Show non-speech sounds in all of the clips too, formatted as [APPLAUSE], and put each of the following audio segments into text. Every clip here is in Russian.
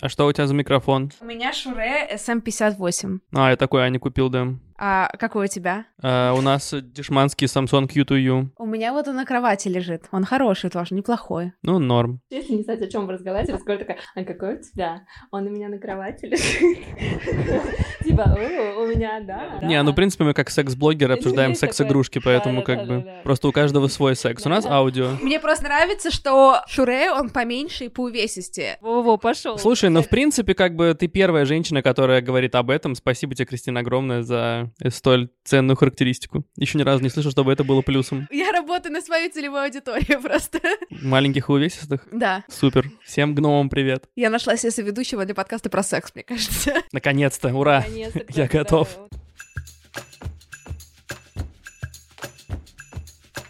А что у тебя за микрофон? У меня Шуре SM58. А, я такой Ани купил, да. А какой у тебя? А, у нас дешманский Samsung Q2U. У меня вот он на кровати лежит. Он хороший тоже, неплохой. Ну, норм. Если не знать, о чем вы разговариваете, разговор такая, а какой у тебя? Он у меня на кровати лежит. [LAUGHS] Типа, у меня, да. Не, ну, в принципе, мы как секс-блогеры обсуждаем [LAUGHS] секс-игрушки, поэтому как бы просто у каждого свой секс. У нас аудио. Мне просто нравится, что Шуре, он поменьше и поувесистее. Во-во, пошел. Слушай, ну, в принципе, как бы ты первая женщина, которая говорит об этом. Спасибо тебе, Кристина, огромное за столь ценную характеристику. Еще ни разу не слышал, чтобы это было плюсом. Я работаю на свою целевую аудиторию [LAUGHS] просто. Маленьких и увесистых. Да. Супер. Всем гномам привет. Я нашла себе соведущего для подкаста про секс, мне кажется. Наконец-то, ура. Наконец-то Я готов.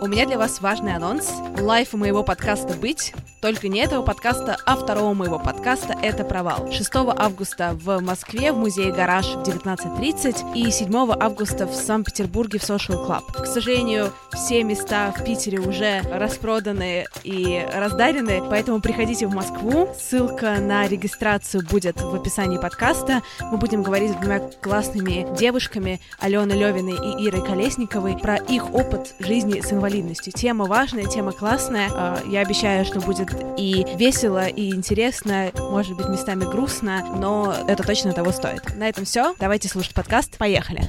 У меня для вас важный анонс. Live моего подкаста «Быть», только не этого подкаста, а второго моего подкаста «Это провал». 6 августа в Москве в музее «Гараж» в 19.30 и 7 августа в Санкт-Петербурге в Social Club. К сожалению, все места в Питере уже распроданы и раздарены, поэтому приходите в Москву. Ссылка на регистрацию будет в описании подкаста. Мы будем говорить с двумя классными девушками, Аленой Левиной и Ирой Колесниковой, про их опыт жизни с инвалидностью. Тема важная, тема классная. А, Я обещаю, что будет и весело, и интересно, может быть, местами грустно, но это точно того стоит. На этом все. Давайте слушать подкаст. Поехали!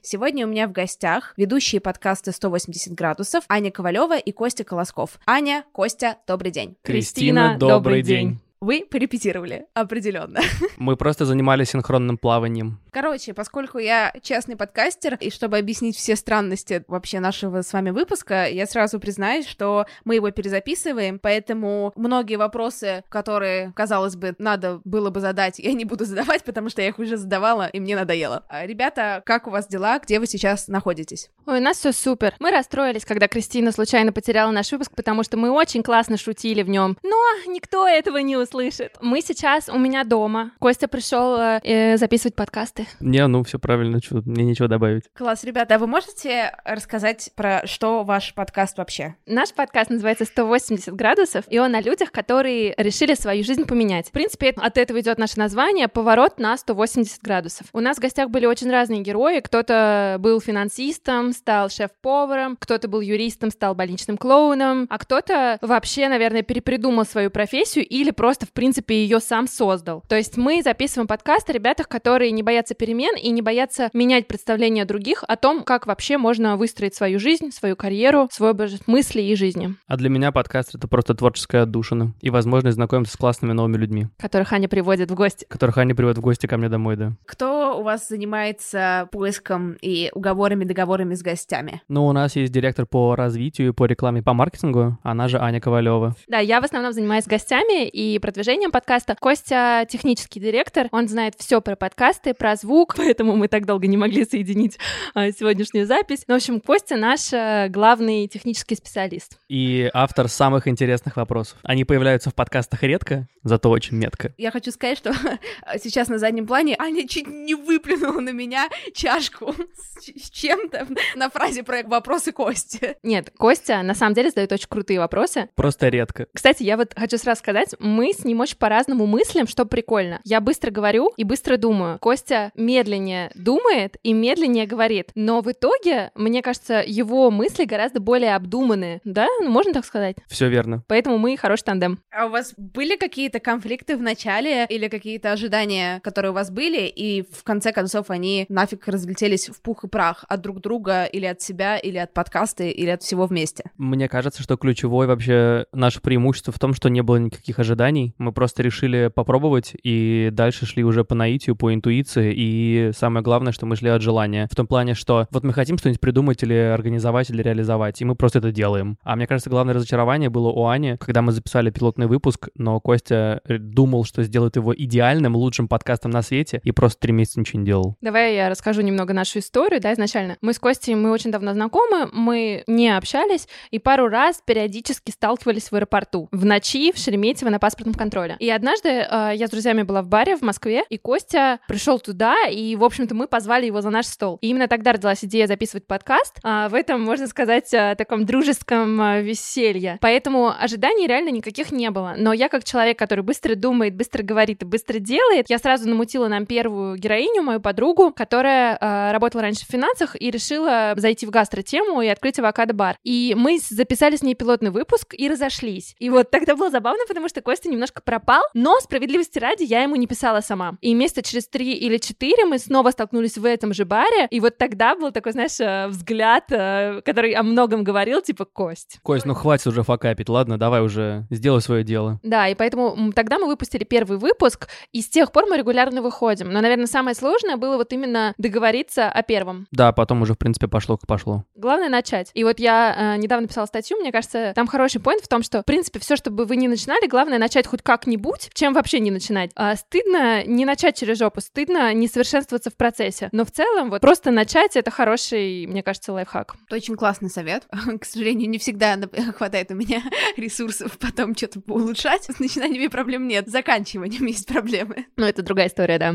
Сегодня у меня в гостях ведущие подкаста «180 градусов» Аня Ковалева и Костя Колосков. Аня, Костя, добрый день. Кристина, добрый день. Вы порепетировали, определенно. Мы просто занимались синхронным плаванием. Короче, поскольку я частный подкастер, и чтобы объяснить все странности вообще нашего с вами выпуска, я сразу признаюсь, что мы его перезаписываем, поэтому многие вопросы, которые, казалось бы, надо было бы задать, [LAUGHS] я не буду задавать, потому что я их уже задавала, и мне надоело. А, Ребята, как у вас дела? Где вы сейчас находитесь? Ой, у нас все супер. Мы расстроились, когда Кристина случайно потеряла наш выпуск, потому что мы очень классно шутили в нем. Но никто этого не услышит. Мы сейчас у меня дома. Костя пришел э, записывать подкасты. Не, ну все правильно, чё, мне нечего добавить. Класс, ребята, а вы можете рассказать про что ваш подкаст вообще? Наш подкаст называется 180 градусов, и он о людях, которые решили свою жизнь поменять. В принципе, от этого идет наше название «Поворот на 180 градусов». У нас в гостях были очень разные герои. Кто-то был финансистом, стал шеф-поваром, кто-то был юристом, стал больничным клоуном, а кто-то вообще, наверное, перепридумал свою профессию или просто, в принципе, ее сам создал. То есть мы записываем подкаст о ребятах, которые не боятся перемен и не боятся менять представления других о том, как вообще можно выстроить свою жизнь, свою карьеру, свой образ мысли и жизни, А для меня подкаст — это просто творческая отдушина и возможность знакомиться с классными новыми людьми, которых Аня приводит в гости. которых они приводят в гости ко мне домой, да. Кто у вас занимается поиском и уговорами, договорами с гостями? Ну, у нас есть директор по развитию, по рекламе, по маркетингу, она же Аня Ковалева. Да, я в основном занимаюсь гостями и продвижением подкаста. Костя технический директор, он знает все про подкасты, про звук, [LAUGHS] поэтому мы так долго не могли соединить а, сегодняшнюю запись. Ну, в общем, Костя наш э, главный технический специалист. И автор самых интересных вопросов. Они появляются в подкастах редко, зато очень метко. Я хочу сказать, что [LAUGHS] сейчас на заднем плане Аня чуть не выплюнула на меня чашку с чем-то на фразе про вопросы Кости. Нет, Костя на самом деле задает очень крутые вопросы. Просто редко. Кстати, я вот хочу сразу сказать, мы с ним очень по-разному мыслим, что прикольно. Я быстро говорю и быстро думаю. Костя медленнее думает и медленнее говорит. Но в итоге, мне кажется, его мысли гораздо более обдуманные. Да? Ну, можно так сказать? Все верно. Поэтому мы хороший тандем. А у вас были какие-то конфликты в начале или какие-то ожидания, которые у вас были, и в конце концов они нафиг разлетелись в пух и прах от друг друга или от себя, или от подкаста, или от всего вместе? Мне кажется, что ключевое вообще наше преимущество в том, что не было никаких ожиданий. Мы просто решили попробовать и дальше шли уже по наитию, по интуиции и самое главное, что мы шли от желания. В том плане, что вот мы хотим что-нибудь придумать или организовать, или реализовать, и мы просто это делаем. А мне кажется, главное разочарование было у Ани, когда мы записали пилотный выпуск, но Костя думал, что сделает его идеальным, лучшим подкастом на свете, и просто три месяца ничего не делал. Давай я расскажу немного нашу историю, да, изначально. Мы с Костей, мы очень давно знакомы, мы не общались, и пару раз периодически сталкивались в аэропорту. В ночи в Шереметьево на паспортном контроле. И однажды э, я с друзьями была в баре в Москве, и Костя пришел туда, и, в общем-то, мы позвали его за наш стол. И именно тогда родилась идея записывать подкаст. А в этом, можно сказать, о таком дружеском э, веселье. Поэтому ожиданий реально никаких не было. Но я, как человек, который быстро думает, быстро говорит и быстро делает, я сразу намутила нам первую героиню, мою подругу, которая э, работала раньше в финансах и решила зайти в гастротему и открыть авокадо-бар. И мы записали с ней пилотный выпуск и разошлись. И вот тогда было забавно, потому что Костя немножко пропал, но справедливости ради я ему не писала сама. И месяца через три или четыре мы снова столкнулись в этом же баре, и вот тогда был такой, знаешь, э, взгляд, э, который о многом говорил, типа, Кость. Кость, ну хватит уже факапить, ладно, давай уже сделай свое дело. Да, и поэтому тогда мы выпустили первый выпуск, и с тех пор мы регулярно выходим. Но, наверное, самое сложное было вот именно договориться о первом. Да, потом уже, в принципе, пошло как пошло. Главное начать. И вот я э, недавно писала статью, мне кажется, там хороший поинт в том, что, в принципе, все, чтобы вы не начинали, главное начать хоть как-нибудь, чем вообще не начинать. А, стыдно не начать через жопу, стыдно не совершенствоваться в процессе. Но в целом вот просто начать — это хороший, мне кажется, лайфхак. Это очень классный совет. [LAUGHS] К сожалению, не всегда [LAUGHS] хватает у меня [LAUGHS] ресурсов потом что-то улучшать. С начинаниями проблем нет, с заканчиванием есть проблемы. Ну, это другая история, да.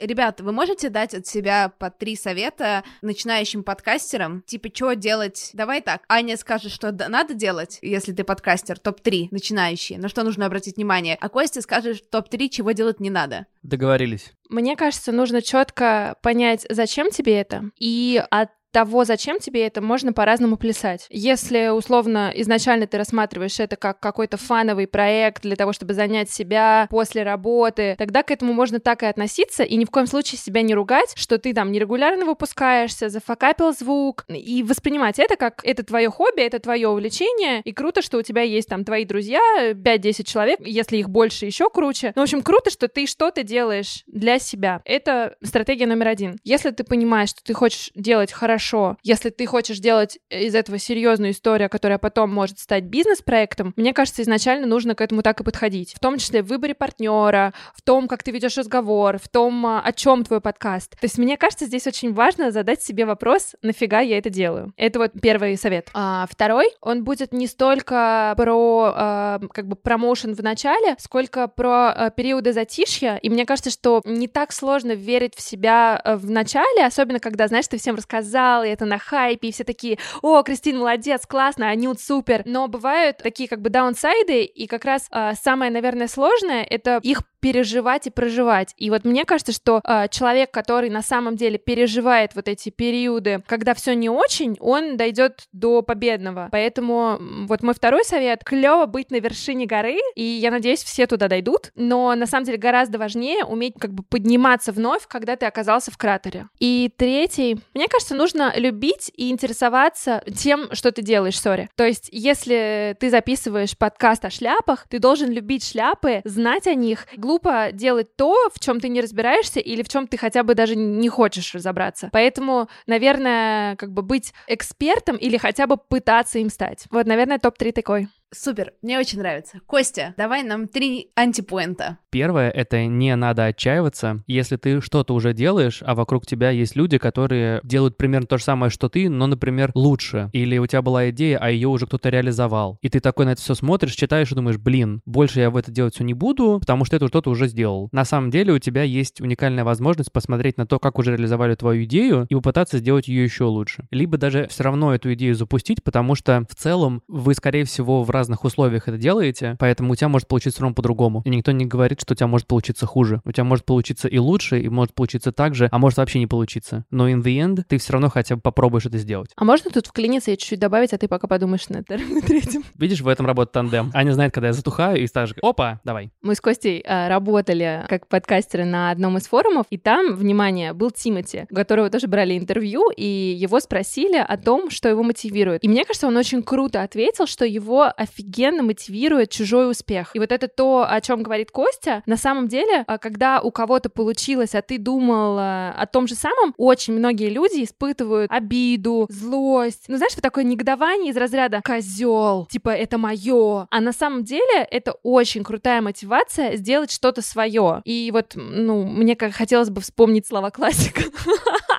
Ребята, вы можете дать от себя по три совета начинающим подкастерам? Типа, что делать? Давай так, Аня скажет, что надо делать, если ты подкастер, топ-3 начинающие, на что нужно обратить внимание, а Костя скажет топ-3, чего делать не надо. Договорились. Мне кажется, нужно четко понять, зачем тебе это, и от того, зачем тебе это, можно по-разному плясать. Если, условно, изначально ты рассматриваешь это как какой-то фановый проект для того, чтобы занять себя после работы, тогда к этому можно так и относиться, и ни в коем случае себя не ругать, что ты там нерегулярно выпускаешься, зафакапил звук, и воспринимать это как это твое хобби, это твое увлечение, и круто, что у тебя есть там твои друзья, 5-10 человек, если их больше, еще круче. Ну, в общем, круто, что ты что-то делаешь для себя. Это стратегия номер один. Если ты понимаешь, что ты хочешь делать хорошо хорошо. Если ты хочешь делать из этого серьезную историю, которая потом может стать бизнес-проектом, мне кажется, изначально нужно к этому так и подходить. В том числе в выборе партнера, в том, как ты ведешь разговор, в том, а, о чем твой подкаст. То есть мне кажется, здесь очень важно задать себе вопрос, нафига я это делаю. Это вот первый совет. А второй, он будет не столько про а, как бы промоушен в начале, сколько про а, периоды затишья. И мне кажется, что не так сложно верить в себя а, в начале, особенно когда, знаешь, ты всем рассказал, сериал, и это на хайпе, и все такие, о, Кристин молодец, классно, а Нют супер. Но бывают такие как бы даунсайды, и как раз э, самое, наверное, сложное — это их переживать и проживать. И вот мне кажется, что э, человек, который на самом деле переживает вот эти периоды, когда все не очень, он дойдет до победного. Поэтому вот мой второй совет: клево быть на вершине горы, и я надеюсь, все туда дойдут. Но на самом деле гораздо важнее уметь как бы подниматься вновь, когда ты оказался в кратере. И третий, мне кажется, нужно любить и интересоваться тем, что ты делаешь, сори. То есть, если ты записываешь подкаст о шляпах, ты должен любить шляпы, знать о них, глупо делать то, в чем ты не разбираешься или в чем ты хотя бы даже не хочешь разобраться. Поэтому, наверное, как бы быть экспертом или хотя бы пытаться им стать. Вот, наверное, топ-3 такой. Супер, мне очень нравится. Костя, давай нам три антипоинта. Первое — это не надо отчаиваться. Если ты что-то уже делаешь, а вокруг тебя есть люди, которые делают примерно то же самое, что ты, но, например, лучше. Или у тебя была идея, а ее уже кто-то реализовал. И ты такой на это все смотришь, читаешь и думаешь, блин, больше я в это делать все не буду, потому что это кто-то уже сделал. На самом деле у тебя есть уникальная возможность посмотреть на то, как уже реализовали твою идею и попытаться сделать ее еще лучше. Либо даже все равно эту идею запустить, потому что в целом вы, скорее всего, в разных условиях это делаете, поэтому у тебя может получиться ровно по-другому. И никто не говорит, что у тебя может получиться хуже. У тебя может получиться и лучше, и может получиться так же, а может вообще не получиться. Но in the end ты все равно хотя бы попробуешь это сделать. А можно тут вклиниться и чуть-чуть добавить, а ты пока подумаешь над [LAUGHS] третьим? Видишь, в этом работает тандем. Аня знает, когда я затухаю, и скажет, опа, давай. Мы с Костей а, работали как подкастеры на одном из форумов, и там, внимание, был Тимати, у которого тоже брали интервью, и его спросили о том, что его мотивирует. И мне кажется, он очень круто ответил, что его офигенно мотивирует чужой успех. И вот это то, о чем говорит Костя. На самом деле, а, когда у кого-то получилось, а ты думал о том же самом, очень многие люди испытывают обиду, злость. Ну, знаешь, вот такое негодование из разряда козел, типа это мое. А на самом деле это очень крутая мотивация сделать что-то свое. И вот, ну, мне как хотелось бы вспомнить слова классика. [LAUGHS]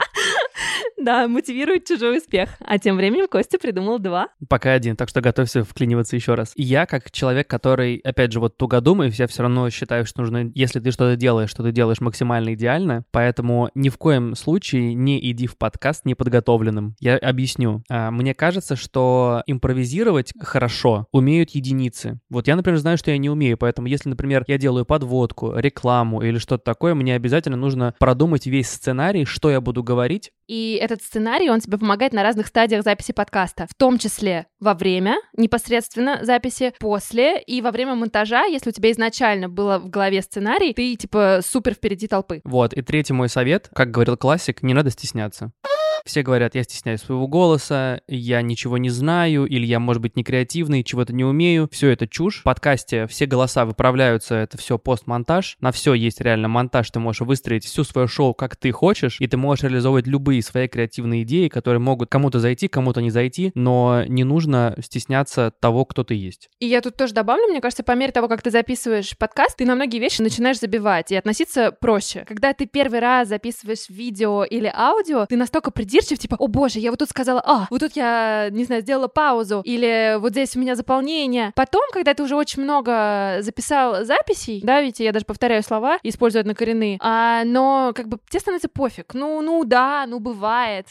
Да, мотивирует чужой успех. А тем временем Костя придумал два. Пока один, так что готовься вклиниваться еще раз. И я, как человек, который, опять же, вот тугодум, и я все равно считаю, что нужно, если ты что-то делаешь, что ты делаешь максимально идеально, поэтому ни в коем случае не иди в подкаст неподготовленным. Я объясню. А, мне кажется, что импровизировать хорошо умеют единицы. Вот я, например, знаю, что я не умею, поэтому если, например, я делаю подводку, рекламу или что-то такое, мне обязательно нужно продумать весь сценарий, что я буду говорить, и этот сценарий, он тебе помогает на разных стадиях записи подкаста, в том числе во время непосредственно записи, после и во время монтажа, если у тебя изначально было в голове сценарий, ты типа супер впереди толпы. Вот, и третий мой совет, как говорил классик, не надо стесняться. Все говорят, я стесняюсь своего голоса, я ничего не знаю, или я, может быть, не креативный, чего-то не умею. Все это чушь. В подкасте все голоса выправляются, это все постмонтаж. На все есть реально монтаж, ты можешь выстроить всю свое шоу, как ты хочешь, и ты можешь реализовывать любые свои креативные идеи, которые могут кому-то зайти, кому-то не зайти, но не нужно стесняться того, кто ты есть. И я тут тоже добавлю, мне кажется, по мере того, как ты записываешь подкаст, ты на многие вещи начинаешь забивать и относиться проще. Когда ты первый раз записываешь видео или аудио, ты настолько придирчив, типа, о боже, я вот тут сказала, а, вот тут я, не знаю, сделала паузу, или вот здесь у меня заполнение. Потом, когда ты уже очень много записал записей, да, ведь я даже повторяю слова, используя однокоренные, а, но как бы тебе становится пофиг. Ну, ну да, ну бывает.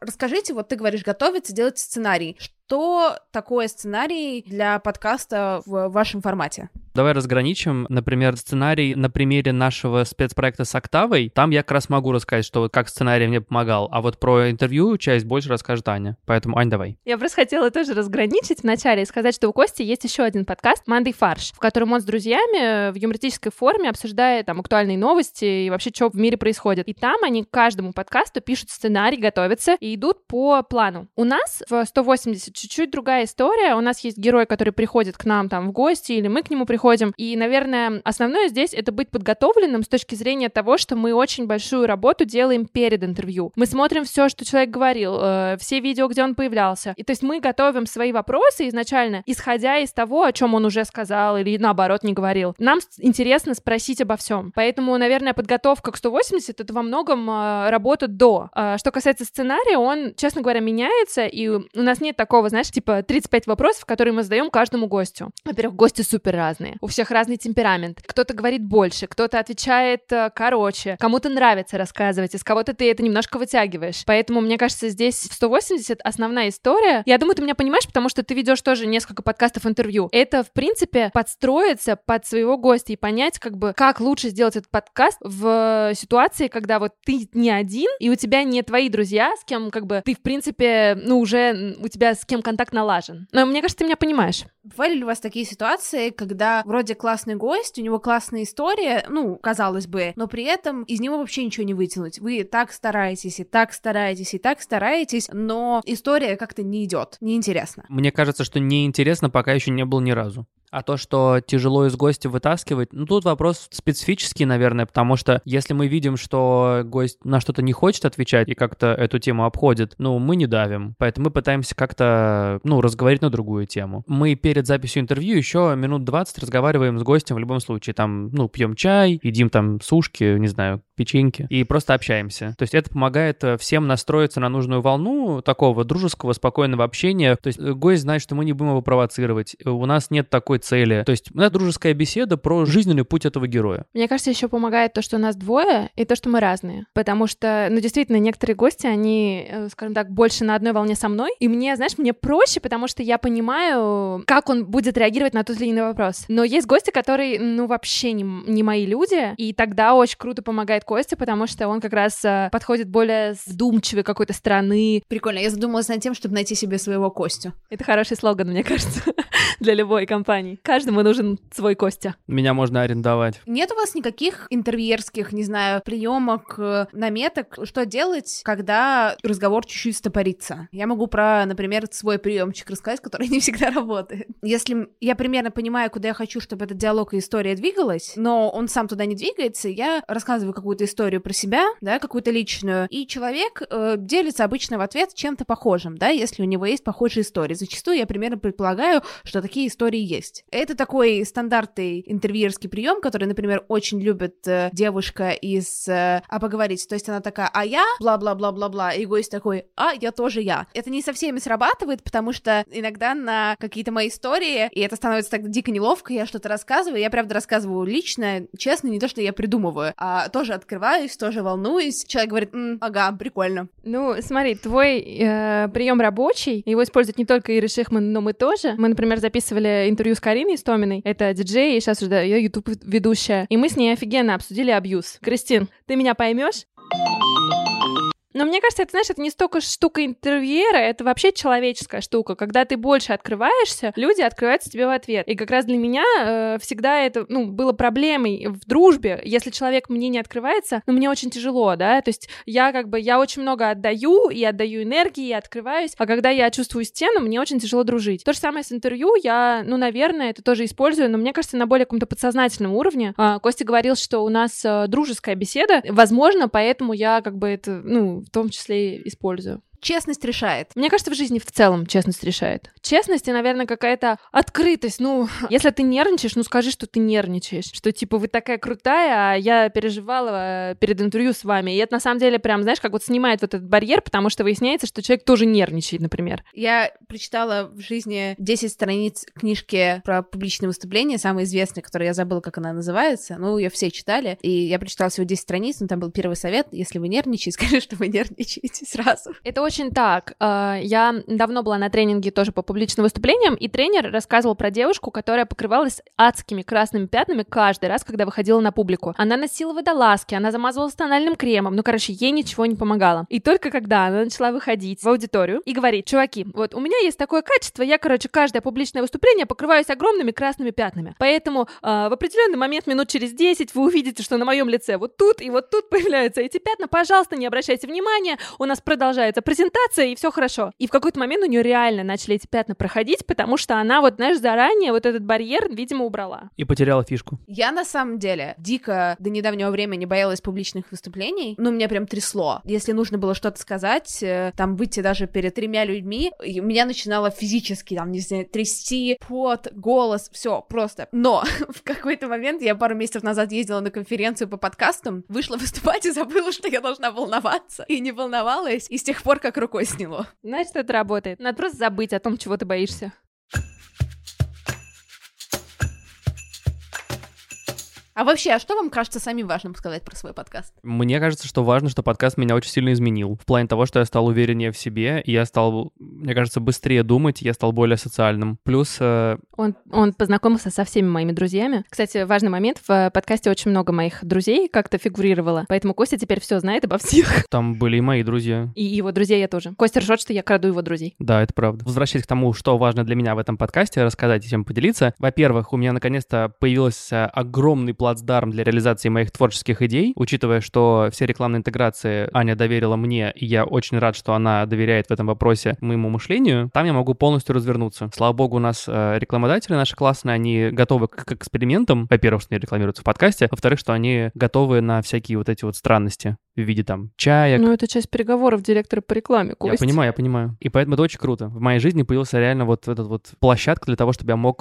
Расскажите, вот ты говоришь, готовиться, делать сценарий. Что такое сценарий для подкаста в вашем формате? Давай разграничим, например, сценарий на примере нашего спецпроекта с Октавой. Там я как раз могу рассказать, что вот как сценарий мне помогал, а вот про интервью часть больше расскажет Аня. Поэтому, Ань, давай. Я просто хотела тоже разграничить вначале и сказать, что у Кости есть еще один подкаст «Мандай фарш», в котором он с друзьями в юмористической форме обсуждает там актуальные новости и вообще, что в мире происходит. И там они к каждому подкасту пишут сценарий, готовятся и идут по плану. У нас в 180 чуть-чуть другая история. У нас есть герой, который приходит к нам там в гости, или мы к нему приходим. И, наверное, основное здесь это быть подготовленным с точки зрения того, что мы очень большую работу делаем перед интервью. Мы смотрим все, что человек говорил, э, все видео, где он появлялся. И то есть мы готовим свои вопросы изначально, исходя из того, о чем он уже сказал или наоборот не говорил. Нам интересно спросить обо всем. Поэтому, наверное, подготовка к 180 это во многом э, работа до. Э, что касается сценария, он, честно говоря, меняется, и у нас нет такого, знаешь, типа 35 вопросов, которые мы задаем каждому гостю. Во-первых, гости супер разные у всех разный темперамент. Кто-то говорит больше, кто-то отвечает э, короче, кому-то нравится рассказывать, из кого-то ты это немножко вытягиваешь. Поэтому, мне кажется, здесь в 180 основная история. Я думаю, ты меня понимаешь, потому что ты ведешь тоже несколько подкастов интервью. Это, в принципе, подстроиться под своего гостя и понять, как бы, как лучше сделать этот подкаст в ситуации, когда вот ты не один, и у тебя не твои друзья, с кем, как бы, ты, в принципе, ну, уже у тебя с кем контакт налажен. Но мне кажется, ты меня понимаешь. Бывали ли у вас такие ситуации, когда вроде классный гость, у него классная история, ну, казалось бы, но при этом из него вообще ничего не вытянуть. Вы так стараетесь, и так стараетесь, и так стараетесь, но история как-то не идет, неинтересно. Мне кажется, что неинтересно пока еще не было ни разу. А то, что тяжело из гостя вытаскивать, ну тут вопрос специфический, наверное, потому что если мы видим, что гость на что-то не хочет отвечать и как-то эту тему обходит, ну мы не давим. Поэтому мы пытаемся как-то, ну, разговаривать на другую тему. Мы перед записью интервью еще минут 20 разговариваем с гостем в любом случае. Там, ну, пьем чай, едим там сушки, не знаю, печеньки и просто общаемся. То есть это помогает э, всем настроиться на нужную волну такого дружеского, спокойного общения. То есть э, гость знает, что мы не будем его провоцировать. У нас нет такой цели. То есть это дружеская беседа про жизненный путь этого героя. Мне кажется, еще помогает то, что у нас двое, и то, что мы разные. Потому что, ну, действительно, некоторые гости, они, э, скажем так, больше на одной волне со мной. И мне, знаешь, мне проще, потому что я понимаю, как он будет реагировать на тот или иной вопрос. Но есть гости, которые, ну, вообще не, не мои люди, и тогда очень круто помогает Костя, потому что он как раз э, подходит более с вдумчивой какой-то стороны. Прикольно, я задумалась над тем, чтобы найти себе своего Костю. Это хороший слоган, мне [LAUGHS] кажется, для любой компании. Каждому нужен свой Костя. Меня можно арендовать. Нет у вас никаких интервьюерских, не знаю, приемок, э, наметок, что делать, когда разговор чуть-чуть стопорится? Я могу про, например, свой приемчик рассказать, который не всегда работает. Если я примерно понимаю, куда я хочу, чтобы этот диалог и история двигалась, но он сам туда не двигается, я рассказываю какую-то историю про себя, да, какую-то личную, и человек э, делится обычно в ответ чем-то похожим, да, если у него есть похожие истории. Зачастую я примерно предполагаю, что такие истории есть. Это такой стандартный интервьюерский прием, который, например, очень любит э, девушка из э, «А поговорить». То есть она такая «А я?» бла-бла-бла-бла-бла, и гость такой «А, я тоже я». Это не со всеми срабатывает, потому что иногда на какие-то мои истории, и это становится так дико неловко, я что-то рассказываю, я правда рассказываю лично, честно, не то, что я придумываю, а тоже открываюсь, тоже волнуюсь. Человек говорит «М, ага, прикольно. Ну, смотри, твой э, прием рабочий, его используют не только Иры Шихман, но мы тоже. Мы, например, записывали интервью с Кариной Истоминой, это диджей, и сейчас уже да, ее YouTube-ведущая, и мы с ней офигенно обсудили абьюз. Кристин, ты меня поймешь? Но мне кажется, это, знаешь, это не столько штука интервьюера, это вообще человеческая штука. Когда ты больше открываешься, люди открываются тебе в ответ. И как раз для меня э, всегда это, ну, было проблемой в дружбе. Если человек мне не открывается, ну, мне очень тяжело, да, то есть я как бы, я очень много отдаю, и отдаю энергии, и открываюсь, а когда я чувствую стену, мне очень тяжело дружить. То же самое с интервью, я, ну, наверное, это тоже использую, но мне кажется, на более каком-то подсознательном уровне. А, Костя говорил, что у нас э, дружеская беседа, возможно, поэтому я как бы это, ну, в том числе использую. Честность решает. Мне кажется, в жизни в целом честность решает. Честность и, наверное, какая-то открытость. Ну, [LAUGHS] если ты нервничаешь, ну скажи, что ты нервничаешь. Что типа вы такая крутая, а я переживала э, перед интервью с вами. И это на самом деле прям, знаешь, как вот снимает вот этот барьер, потому что выясняется, что человек тоже нервничает, например. Я прочитала в жизни 10 страниц книжки про публичные выступления, самой известной, которую я забыла, как она называется. Ну, ее все читали. И я прочитала всего 10 страниц, но там был первый совет. Если вы нервничаете, [LAUGHS] скажи, что вы нервничаете сразу. Это очень так. Э, Я давно была на тренинге тоже по публичным выступлениям, и тренер рассказывал про девушку, которая покрывалась адскими красными пятнами каждый раз, когда выходила на публику. Она носила водолазки, она замазывалась тональным кремом, ну, короче, ей ничего не помогало. И только когда она начала выходить в аудиторию и говорить, чуваки, вот у меня есть такое качество, я, короче, каждое публичное выступление покрываюсь огромными красными пятнами. Поэтому э, в определенный момент, минут через 10, вы увидите, что на моем лице вот тут и вот тут появляются эти пятна. Пожалуйста, не обращайте внимания, у нас продолжается и все хорошо. И в какой-то момент у нее реально начали эти пятна проходить, потому что она вот, знаешь, заранее вот этот барьер, видимо, убрала. И потеряла фишку. Я на самом деле дико до недавнего времени боялась публичных выступлений. Ну, меня прям трясло. Если нужно было что-то сказать, э, там выйти даже перед тремя людьми, меня начинало физически, там, не знаю, трясти, пот, голос, все просто. Но [LAUGHS] в какой-то момент я пару месяцев назад ездила на конференцию по подкастам, вышла выступать и забыла, что я должна волноваться. И не волновалась, и с тех пор как рукой сняло. Значит, это работает. Надо просто забыть о том, чего ты боишься. А вообще, а что вам кажется самим важным сказать про свой подкаст? Мне кажется, что важно, что подкаст меня очень сильно изменил. В плане того, что я стал увереннее в себе, и я стал, мне кажется, быстрее думать, я стал более социальным. Плюс... э, Он, он познакомился со всеми моими друзьями. Кстати, важный момент, в подкасте очень много моих друзей как-то фигурировало, поэтому Костя теперь все знает обо всех. [LAUGHS] там были и мои друзья. И его друзей я тоже. Костя ржет, что я краду его друзей. Да, это правда. Возвращаясь к тому, что важно для меня в этом подкасте, рассказать и чем поделиться. Во-первых, у меня наконец-то появился огромный плацдарм для реализации моих творческих идей, учитывая, что все рекламные интеграции Аня доверила мне, и я очень рад, что она доверяет в этом вопросе моему мышлению. Там я могу полностью развернуться. Слава богу, у нас э, рекламодатели наши классные, они готовы к, к экспериментам. Во-первых, что они рекламируются в подкасте. Во-вторых, что они готовы на всякие вот эти вот странности в виде там чаек, Ну, это часть переговоров директора по рекламе, я Костя. понимаю, я понимаю. И поэтому это очень круто. В моей жизни появился реально вот этот вот площадка для того, чтобы я мог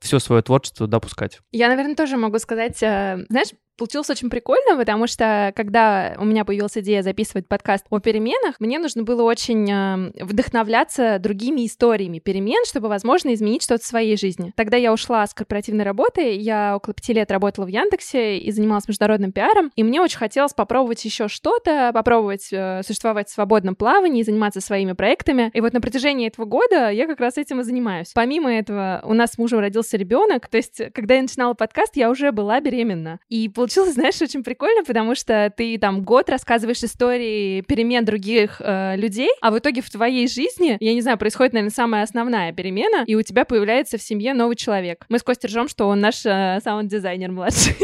все свое творчество допускать. Я, наверное, тоже могу сказать, э, знаешь, Получилось очень прикольно, потому что когда у меня появилась идея записывать подкаст о переменах, мне нужно было очень э, вдохновляться другими историями перемен, чтобы, возможно, изменить что-то в своей жизни. Тогда я ушла с корпоративной работы, я около пяти лет работала в Яндексе и занималась международным пиаром, и мне очень хотелось попробовать еще что-то, попробовать э, существовать в свободном плавании, заниматься своими проектами. И вот на протяжении этого года я как раз этим и занимаюсь. Помимо этого, у нас с мужем родился ребенок, то есть, когда я начинала подкаст, я уже была беременна. И знаешь, очень прикольно, потому что ты там год рассказываешь истории перемен других э, людей, а в итоге в твоей жизни, я не знаю, происходит, наверное, самая основная перемена, и у тебя появляется в семье новый человек. Мы с Костей ржем, что он наш э, саунд-дизайнер младший.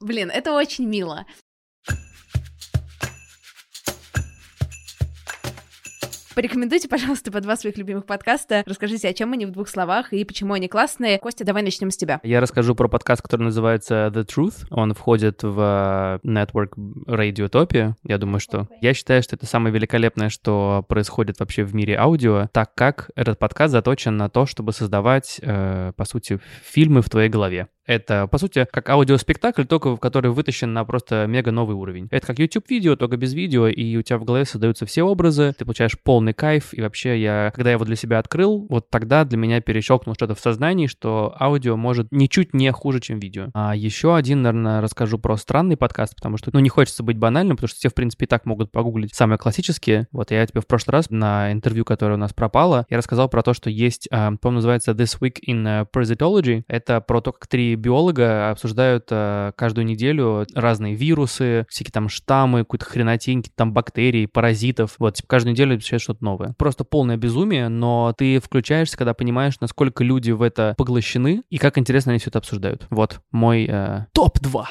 Блин, это очень мило. Порекомендуйте, пожалуйста, по два своих любимых подкаста. Расскажите, о чем они в двух словах и почему они классные. Костя, давай начнем с тебя. Я расскажу про подкаст, который называется The Truth. Он входит в Network Radiotopia. Я думаю, что... Okay. Я считаю, что это самое великолепное, что происходит вообще в мире аудио, так как этот подкаст заточен на то, чтобы создавать, э, по сути, фильмы в твоей голове. Это, по сути, как аудиоспектакль, только который вытащен на просто мега новый уровень. Это как YouTube-видео, только без видео, и у тебя в голове создаются все образы, ты получаешь полный кайф, и вообще я, когда я его для себя открыл, вот тогда для меня перещелкнуло что-то в сознании, что аудио может ничуть не хуже, чем видео. А еще один, наверное, расскажу про странный подкаст, потому что, ну, не хочется быть банальным, потому что все, в принципе, и так могут погуглить самые классические. Вот я тебе в прошлый раз на интервью, которое у нас пропало, я рассказал про то, что есть, а, по-моему, называется This Week in э, Parasitology. Это про то, как три биолога обсуждают э, каждую неделю разные вирусы, всякие там штаммы, какую-то хренотень, там бактерии, паразитов. Вот, типа, каждую неделю обещают что-то новое. Просто полное безумие, но ты включаешься, когда понимаешь, насколько люди в это поглощены и как интересно они все это обсуждают. Вот мой э, топ-2.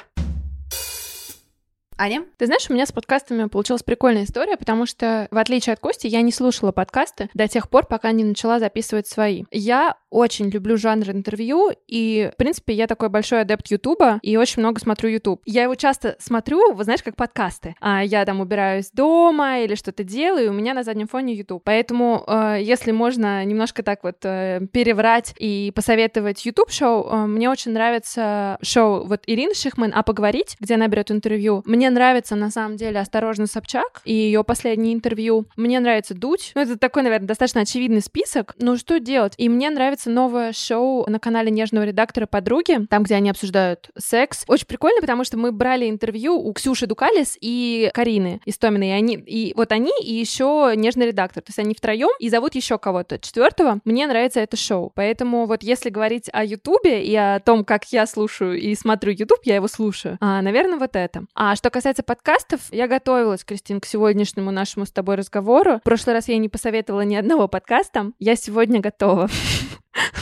Аня? Ты знаешь, у меня с подкастами получилась прикольная история, потому что, в отличие от Кости, я не слушала подкасты до тех пор, пока не начала записывать свои. Я очень люблю жанр интервью, и, в принципе, я такой большой адепт Ютуба, и очень много смотрю Ютуб. Я его часто смотрю, вы знаешь, как подкасты. А я там убираюсь дома или что-то делаю, и у меня на заднем фоне Ютуб. Поэтому, э, если можно немножко так вот э, переврать и посоветовать Ютуб-шоу, э, мне очень нравится шоу вот Ирины Шихман «А поговорить», где она берет интервью. Мне нравится, на самом деле, «Осторожно, Собчак» и ее последнее интервью. Мне нравится «Дудь». Ну, это такой, наверное, достаточно очевидный список. Но что делать? И мне нравится новое шоу на канале нежного редактора подруги, там, где они обсуждают секс. Очень прикольно, потому что мы брали интервью у Ксюши Дукалис и Карины Истоминой. И, они, и вот они и еще нежный редактор. То есть они втроем и зовут еще кого-то четвертого. Мне нравится это шоу. Поэтому вот если говорить о Ютубе и о том, как я слушаю и смотрю Ютуб, я его слушаю. А, наверное, вот это. А что касается подкастов, я готовилась, Кристин, к сегодняшнему нашему с тобой разговору. В прошлый раз я не посоветовала ни одного подкаста. Я сегодня готова.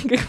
[LAUGHS]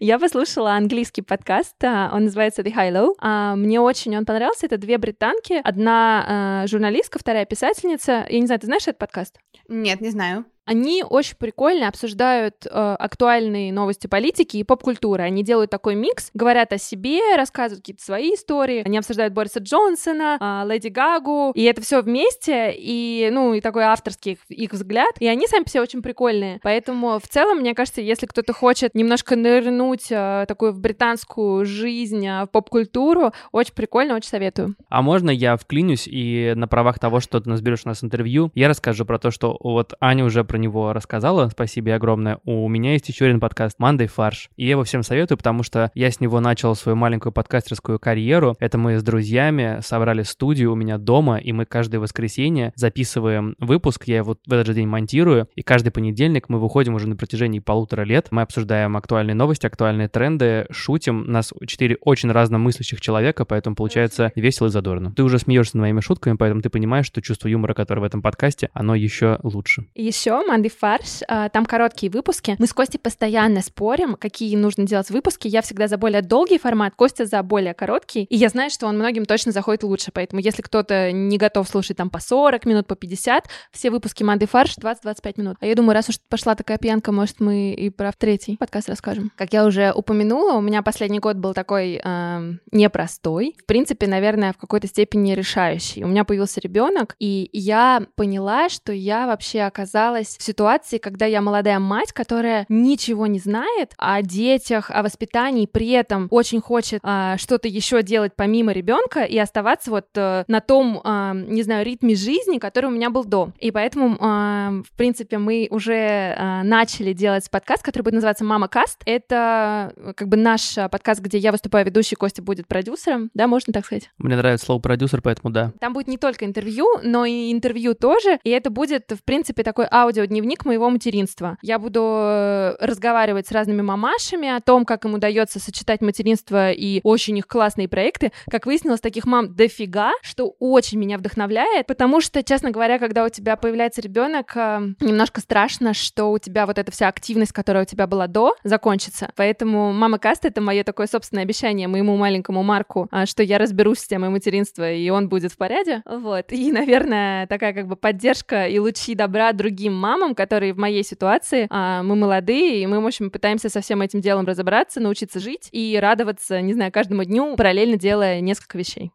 Я послушала английский подкаст, а, он называется The High Low. А, мне очень он понравился. Это две британки, одна а, журналистка, вторая писательница. Я не знаю, ты знаешь этот подкаст? Нет, не знаю. Они очень прикольно обсуждают э, актуальные новости политики и поп-культуры. Они делают такой микс, говорят о себе, рассказывают какие-то свои истории. Они обсуждают Бориса Джонсона, э, Леди Гагу, и это все вместе, и, ну, и такой авторский их, их взгляд. И они сами все очень прикольные. Поэтому в целом, мне кажется, если кто-то хочет немножко нырнуть э, такую в британскую жизнь, э, в поп-культуру, очень прикольно, очень советую. А можно я вклинюсь и на правах того, что ты нас берешь у нас интервью, я расскажу про то, что вот Аня уже про него рассказала, спасибо огромное. У меня есть еще один подкаст «Мандай фарш», и я его всем советую, потому что я с него начал свою маленькую подкастерскую карьеру. Это мы с друзьями собрали студию у меня дома, и мы каждое воскресенье записываем выпуск, я его в этот же день монтирую, и каждый понедельник мы выходим уже на протяжении полутора лет, мы обсуждаем актуальные новости, актуальные тренды, шутим. Нас четыре очень разномыслящих человека, поэтому получается весело и задорно. Ты уже смеешься над моими шутками, поэтому ты понимаешь, что чувство юмора, которое в этом подкасте, оно еще лучше. Еще команды «Фарш». А, там короткие выпуски. Мы с Костей постоянно спорим, какие нужно делать выпуски. Я всегда за более долгий формат, Костя за более короткий. И я знаю, что он многим точно заходит лучше. Поэтому если кто-то не готов слушать там по 40 минут, по 50, все выпуски «Манды Фарш» 20-25 минут. А я думаю, раз уж пошла такая пьянка, может, мы и про третий подкаст расскажем. Как я уже упомянула, у меня последний год был такой э, непростой. В принципе, наверное, в какой-то степени решающий. У меня появился ребенок, и я поняла, что я вообще оказалась в ситуации, когда я молодая мать, которая ничего не знает о детях, о воспитании, при этом очень хочет а, что-то еще делать помимо ребенка и оставаться вот а, на том, а, не знаю, ритме жизни, который у меня был до. И поэтому, а, в принципе, мы уже а, начали делать подкаст, который будет называться «Мама Каст». Это как бы наш подкаст, где я выступаю ведущей, Костя будет продюсером, да, можно так сказать? Мне нравится слово продюсер, поэтому да. Там будет не только интервью, но и интервью тоже, и это будет, в принципе, такой аудио аудиодневник моего материнства. Я буду э, разговаривать с разными мамашами о том, как им удается сочетать материнство и очень их классные проекты. Как выяснилось, таких мам дофига, что очень меня вдохновляет, потому что, честно говоря, когда у тебя появляется ребенок, э, немножко страшно, что у тебя вот эта вся активность, которая у тебя была до, закончится. Поэтому мама Каста — это мое такое собственное обещание моему маленькому Марку, а, что я разберусь с темой материнства, и он будет в порядке. Вот. И, наверное, такая как бы поддержка и лучи добра другим мамам, которые в моей ситуации. А, мы молодые, и мы, в общем, пытаемся со всем этим делом разобраться, научиться жить и радоваться, не знаю, каждому дню, параллельно делая несколько вещей.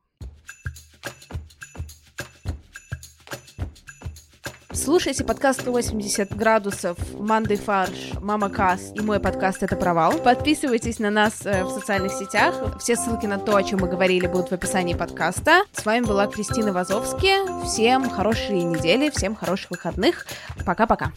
Слушайте подкаст 180 градусов, Манды Фарш, Мама Кас и мой подкаст «Это провал». Подписывайтесь на нас э, в социальных сетях. Все ссылки на то, о чем мы говорили, будут в описании подкаста. С вами была Кристина Вазовски. Всем хорошей недели, всем хороших выходных. Пока-пока.